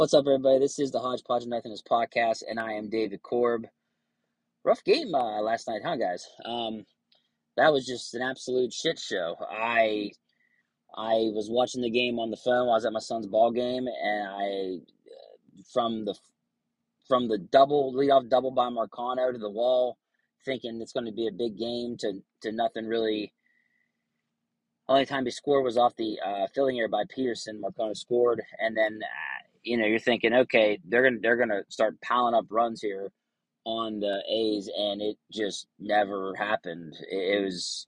What's up, everybody? This is the Hodgepodge of Nothingness podcast, and I am David Corob. Rough game uh, last night, huh, guys? Um, that was just an absolute shit show. I I was watching the game on the phone. While I was at my son's ball game, and I from the from the double lead off double by Marcano to the wall, thinking it's going to be a big game to to nothing really. Only time he scored was off the uh, filling error by Peterson. Marcano scored, and then uh, you know you're thinking, okay, they're gonna they're gonna start piling up runs here on the A's, and it just never happened. It, it was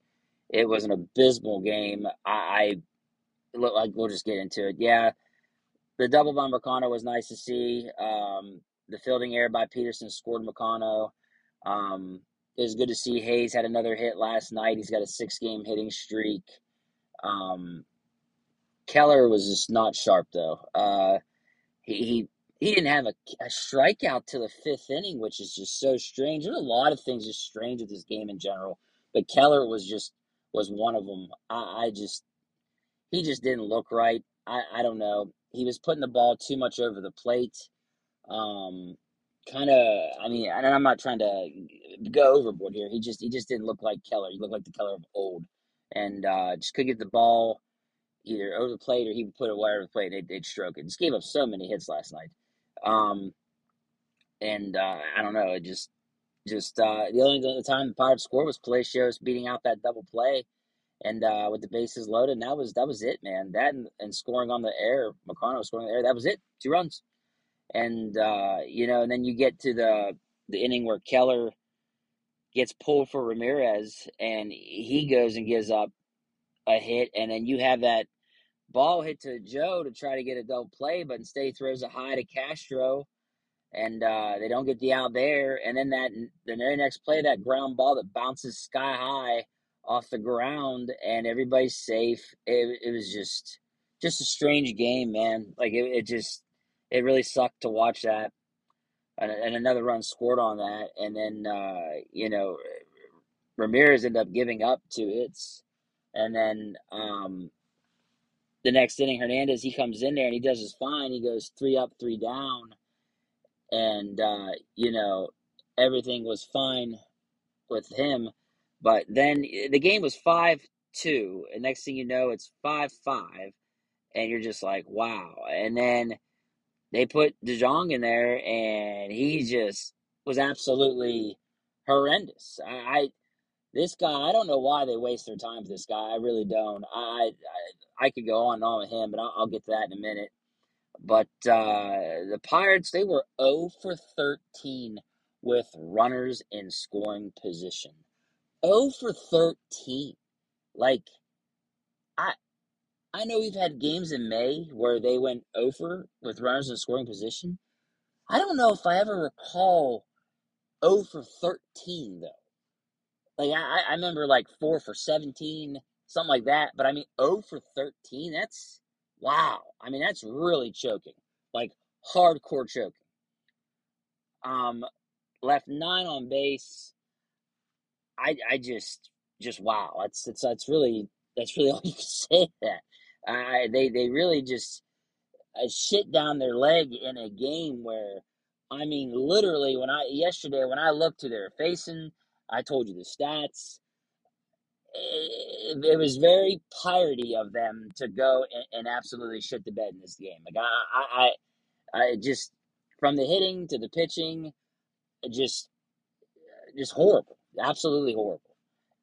it was an abysmal game. I, I look like we'll just get into it. Yeah, the double by Marcano was nice to see. Um, the fielding error by Peterson scored Marcano. Um, it was good to see Hayes had another hit last night. He's got a six game hitting streak. Um, Keller was just not sharp though. Uh, he, he he didn't have a, a strikeout to the fifth inning, which is just so strange. There's a lot of things just strange with this game in general, but Keller was just was one of them. I, I just he just didn't look right. I, I don't know. He was putting the ball too much over the plate. Um, kind of. I mean, and I'm not trying to go overboard here. He just he just didn't look like Keller. He looked like the Keller of old, and uh, just could get the ball either over the plate or he would put it over the plate. They'd, they'd stroke it. Just gave up so many hits last night. Um, and uh, I don't know. It just just uh, the only the time the Pirates scored was Palacios beating out that double play, and uh, with the bases loaded, and that was that was it, man. That and, and scoring on the air, McConnell scoring on the air. That was it. Two runs, and uh, you know, and then you get to the the inning where Keller gets pulled for Ramirez, and he goes and gives up a hit, and then you have that ball hit to Joe to try to get a double play, but instead throws a high to Castro, and uh, they don't get the out there. And then that the very next play, that ground ball that bounces sky high off the ground, and everybody's safe. It, it was just just a strange game, man. Like it, it just it really sucked to watch that. And, and another run scored on that, and then uh, you know Ramirez ended up giving up two hits, and then um, the next inning, Hernandez, he comes in there and he does his fine. He goes three up, three down. And, uh, you know, everything was fine with him. But then the game was 5 2. And next thing you know, it's 5 5. And you're just like, wow. And then they put DeJong in there and he just was absolutely horrendous. I this guy, I don't know why they waste their time with this guy. I really don't. I, I, I could go on and on with him, but I'll, I'll get to that in a minute. But uh, the Pirates, they were 0 for 13 with runners in scoring position. 0 for 13. Like, I, I know we've had games in May where they went over with runners in scoring position. I don't know if I ever recall 0 for 13 though. Like I, I remember like four for seventeen, something like that. But I mean, oh for thirteen. That's wow. I mean, that's really choking, like hardcore choking. Um, left nine on base. I I just just wow. That's that's that's really that's really all you can say. That I they they really just uh, shit down their leg in a game where I mean, literally, when I yesterday when I looked to their facing I told you the stats. It, it was very piratey of them to go and, and, absolutely shit the bed in this game. Like I, I, I, just from the hitting to the pitching, just, just horrible, absolutely horrible.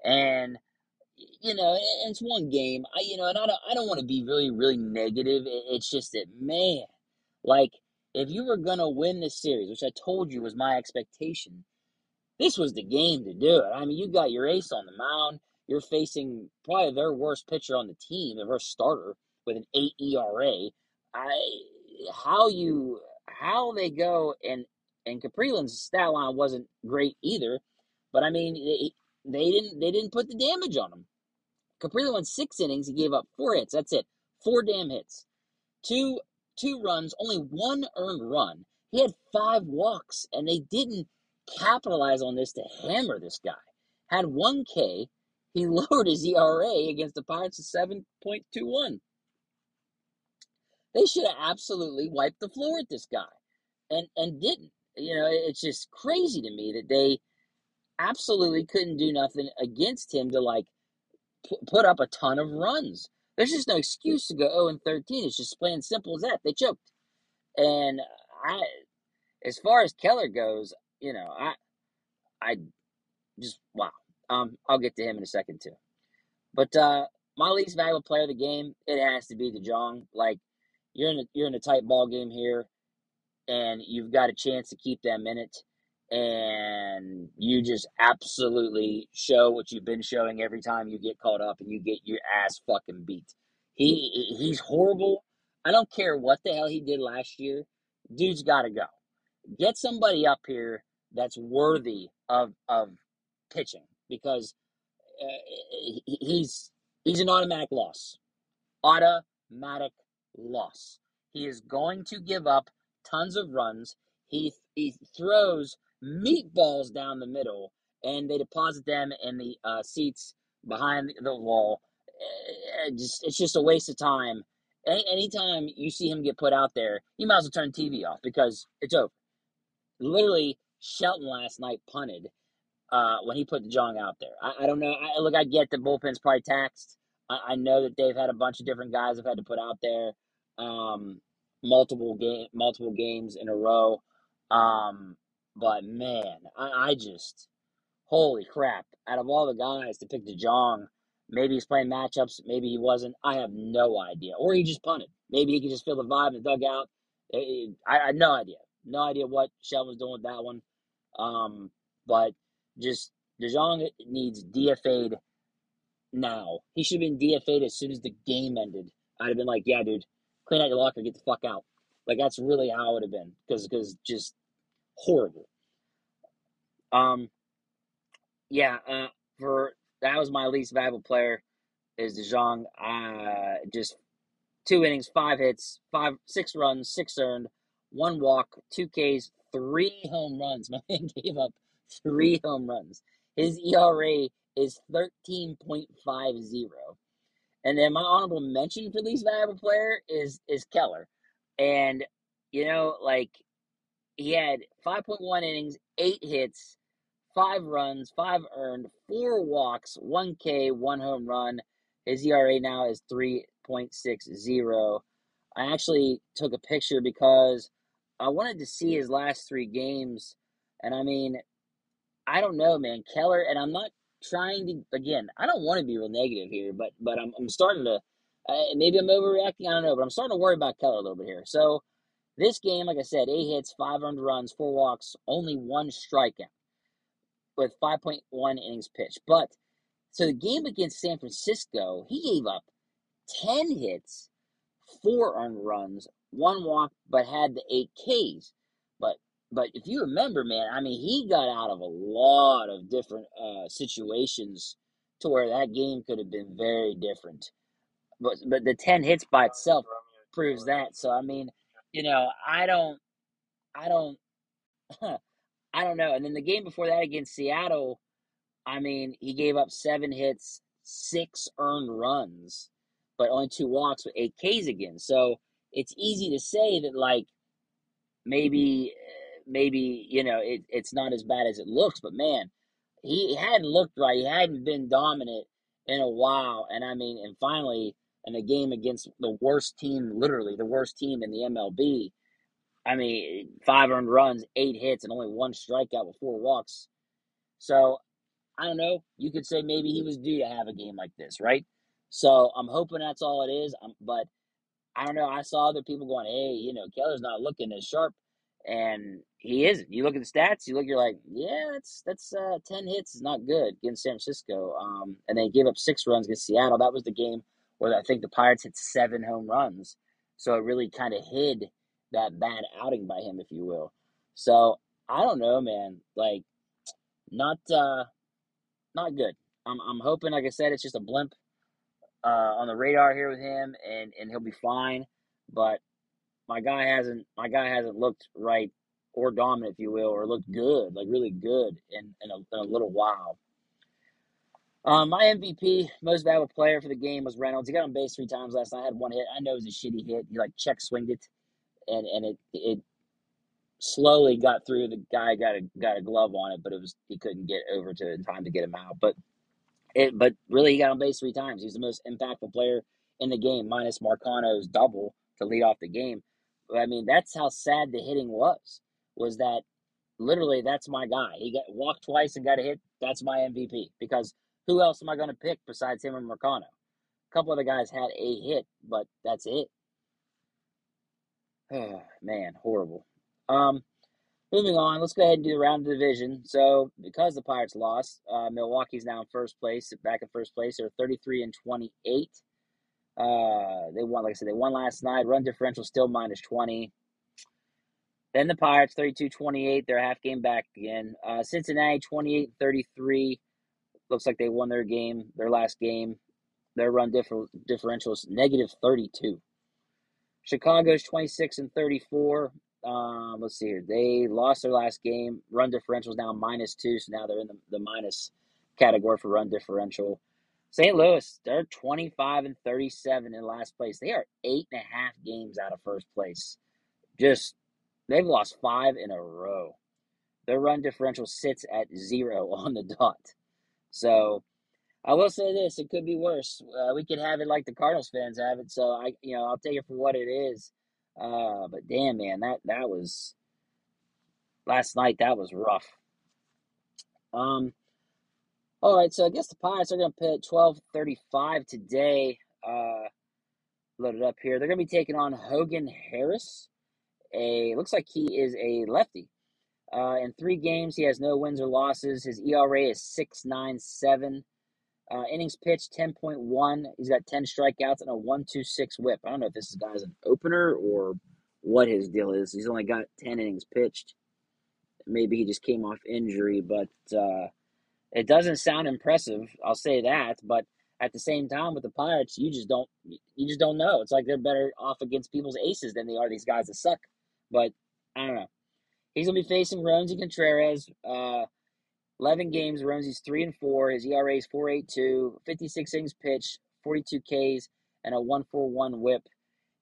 And you know, it's one game. I, you know, and I don't, I don't want to be really, really negative. It's just that, man, like if you were gonna win this series, which I told you was my expectation, this was the game to do it. I mean, you got your ace on the mound. You're facing probably their worst pitcher on the team, their worst starter with an eight ERA. I how you how they go and and Kaprielian's stat line wasn't great either, but I mean they, they didn't they didn't put the damage on him. Kaprielian went six innings. He gave up four hits. That's it. Four damn hits. Two two runs. Only one earned run. He had five walks, and they didn't capitalize on this to hammer this guy. Had 1K, he lowered his ERA against the Pirates to 7.21. They should have absolutely wiped the floor with this guy, and and didn't. You know, it's just crazy to me that they absolutely couldn't do nothing against him to like put up a ton of runs. There's just no excuse to go 0 and 13. It's just plain simple as that. They choked, and I, as far as Keller goes, you know, I, I just wow. Um, I'll get to him in a second too. But uh, my least valuable player of the game, it has to be DeJong. Like you're in a you're in a tight ball game here, and you've got a chance to keep them in it, and you just absolutely show what you've been showing every time you get caught up and you get your ass fucking beat. He he's horrible. I don't care what the hell he did last year. Dude's got to go. Get somebody up here that's worthy of of pitching because uh, he's he's an automatic loss. Automatic loss. He is going to give up tons of runs. He he throws meatballs down the middle, and they deposit them in the uh, seats behind the wall. It just it's just a waste of time. Any, anytime you see him get put out there, you might as well turn TV off because it's over. Literally, Shelton last night punted uh, when he put DeJong out there. I, I don't know. I, look, I get the bullpen's probably taxed. I, I, know that they've had a bunch of different guys have had to put out there um, multiple game multiple games in a row. Um, but man, I, I just holy crap! Out of all the guys to pick DeJong, maybe he's playing matchups, maybe he wasn't. I have no idea, or he just punted. Maybe he could just feel the vibe in the dugout. I, I had no idea, no idea what Shell was doing with that one. Um, but just DeJong needs DFA'd now. He should have been DFA'd as soon as the game ended. I'd have been like, yeah, dude, clean out your locker, get the fuck out. Like that's really how it would have been because because just horrible. Um, yeah, uh, for that was my least valuable player is DeJong. Uh, just two innings, five hits, five six runs, six earned, one walk, two Ks, three home runs. My man gave up three home runs. His ERA is 13.50. And then my honorable mention for least valuable player is is Keller. And you know, like he had 5.1 innings, 8 hits, 5 runs, 5 earned, 4 walks, 1 K, 1 home run. His ERA now is 3.60. I actually took a picture because I wanted to see his last 3 games and I mean, I don't know, man. Keller, and I'm not trying to. Again, I don't want to be real negative here, but but I'm I'm starting to. Uh, maybe I'm overreacting. I don't know, but I'm starting to worry about Keller a little bit here. So this game, like I said, eight hits, five earned runs, four walks, only one strikeout, with 5.1 innings pitched. But so the game against San Francisco, he gave up 10 hits, four earned runs, one walk, but had the eight Ks. But but if you remember, man, I mean, he got out of a lot of different uh, situations to where that game could have been very different. But but the ten hits by itself proves that. So I mean, you know, I don't, I don't, I don't know. And then the game before that against Seattle, I mean, he gave up seven hits, six earned runs, but only two walks with eight Ks again. So it's easy to say that like maybe maybe you know it, it's not as bad as it looks, but man, he hadn't looked right. He hadn't been dominant in a while, and I mean, and finally in a game against the worst team, literally the worst team in the MLB. I mean, five earned runs, eight hits, and only one strikeout with four walks. So I don't know. You could say maybe he was due to have a game like this, right? So I'm hoping that's all it is. Um, but I don't know. I saw other people going, "Hey, you know, Keller's not looking as sharp," and he isn't. You look at the stats, you look, you're like, yeah, that's that's uh, ten hits is not good against San Francisco. Um, and they gave up six runs against Seattle. That was the game where I think the Pirates hit seven home runs. So it really kind of hid that bad outing by him, if you will. So I don't know, man. Like, not uh, not good. I'm I'm hoping, like I said, it's just a blimp uh, on the radar here with him, and and he'll be fine. But my guy hasn't my guy hasn't looked right or dominant, if you will, or looked good, like really good in, in, a, in a little while. Um, my MVP, most valuable player for the game was Reynolds. He got on base three times last night. I had one hit. I know it was a shitty hit. He like check swinged it, and and it it slowly got through. The guy got a got a glove on it, but it was he couldn't get over to in time to get him out. But it but really he got on base three times. He's the most impactful player in the game, minus Marcano's double to lead off the game. I mean, that's how sad the hitting was. Was that literally that's my guy. He got walked twice and got a hit. That's my MVP because who else am I going to pick besides him and Marcano? A couple other guys had a hit, but that's it. Oh, man, horrible. Um, moving on, let's go ahead and do the round of division. So, because the Pirates lost, uh, Milwaukee's now in first place, back in first place. They're 33 and 28. Uh, they won, like I said, they won last night. Run differential still minus 20. Then the Pirates, 32 28. They're half game back again. Uh, Cincinnati, 28 33. Looks like they won their game, their last game. Their run differ- differential is negative 32. Chicago's 26 and 34. Um, let's see here. They lost their last game. Run differential is now minus two, so now they're in the, the minus category for run differential. St. Louis, they're 25 and 37 in last place. They are eight and a half games out of first place. Just, they've lost five in a row. Their run differential sits at zero on the dot. So, I will say this: it could be worse. Uh, we could have it like the Cardinals fans have it. So I, you know, I'll take it for what it is. Uh, but damn, man, that that was last night. That was rough. Um. All right, so I guess the Pirates are going to at twelve thirty-five today. Uh, loaded up here. They're going to be taking on Hogan Harris. A looks like he is a lefty. Uh, in three games, he has no wins or losses. His ERA is six nine seven. Uh, innings pitched 10.1. He's got 10 strikeouts and a 126 whip. I don't know if this guy's an opener or what his deal is. He's only got 10 innings pitched. Maybe he just came off injury, but uh, it doesn't sound impressive. I'll say that. But at the same time, with the Pirates, you just don't you just don't know. It's like they're better off against people's aces than they are these guys that suck. But I don't know. He's gonna be facing Roansy Contreras. Uh, 11 games, Roansy's 3 and 4. His ERA is 4.82, 56 innings pitched, 42 Ks, and a 141 whip.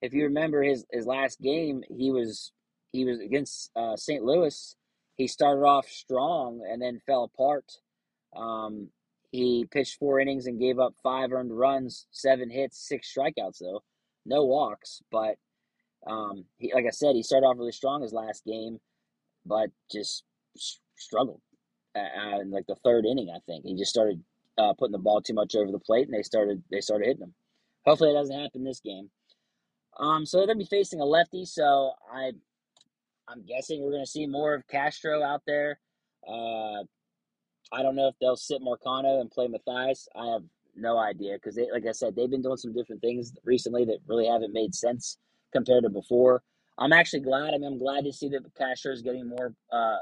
If you remember his, his last game, he was he was against uh, St. Louis. He started off strong and then fell apart. Um, he pitched four innings and gave up five earned runs, seven hits, six strikeouts though, no walks. But um, he, like I said, he started off really strong his last game, but just struggled uh, in like the third inning. I think he just started uh, putting the ball too much over the plate, and they started they started hitting him. Hopefully, it doesn't happen this game. Um, so they're gonna be facing a lefty. So I, I'm guessing we're gonna see more of Castro out there. Uh, I don't know if they'll sit Marcano and play Mathias. I have no idea because they, like I said, they've been doing some different things recently that really haven't made sense compared to before. I'm actually glad. I mean, I'm glad to see that Castro is getting more, uh,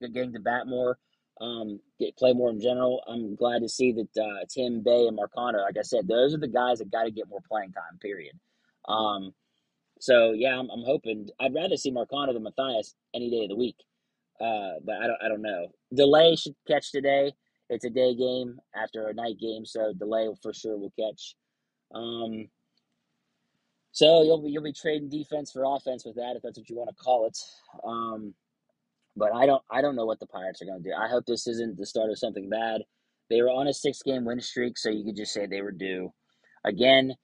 getting to bat more um, get play more in general. I'm glad to see that uh, Tim Bay and Marcano, like I said, those are the guys that got to get more playing time. Period. Um, so yeah, I'm, I'm hoping. I'd rather see Marcano than Mathias any day of the week. Uh, but I don't. I don't know. Delay should catch today. It's a day game after a night game, so delay for sure will catch. Um, so you'll be you'll be trading defense for offense with that, if that's what you want to call it. Um, but I don't I don't know what the Pirates are going to do. I hope this isn't the start of something bad. They were on a six game win streak, so you could just say they were due. Again,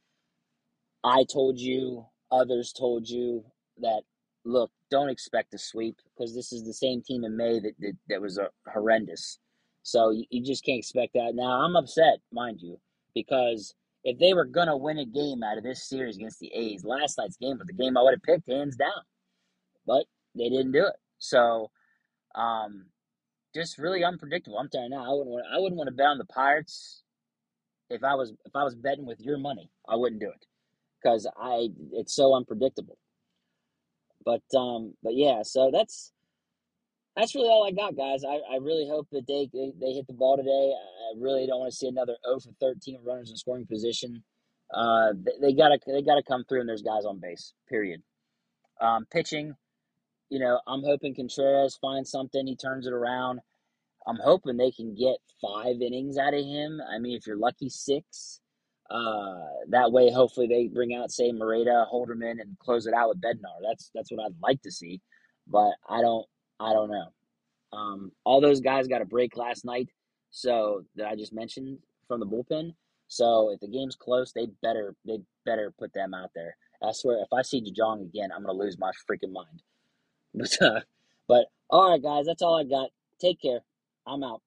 I told you, others told you that look, don't expect a sweep because this is the same team in May that that, that was uh, horrendous. So you, you just can't expect that. Now I'm upset, mind you, because if they were gonna win a game out of this series against the A's, last night's game was the game I would have picked hands down, but they didn't do it. So um, just really unpredictable. I'm telling you now, I wouldn't want, I wouldn't want to bet on the Pirates if I was if I was betting with your money. I wouldn't do it because I it's so unpredictable. But um, but yeah, so that's that's really all I got, guys. I, I really hope that they, they, they hit the ball today. I really don't want to see another 0 for 13 runners in scoring position. Uh, they, they gotta they gotta come through and there's guys on base. Period. Um, pitching, you know, I'm hoping Contreras finds something. He turns it around. I'm hoping they can get five innings out of him. I mean, if you're lucky, six. Uh, that way, hopefully, they bring out say Moreta, Holderman, and close it out with Bednar. That's that's what I'd like to see, but I don't I don't know. Um, all those guys got a break last night, so that I just mentioned from the bullpen. So if the game's close, they better they better put them out there. I swear, if I see DeJong again, I'm gonna lose my freaking mind. But uh, but all right, guys, that's all I got. Take care. I'm out.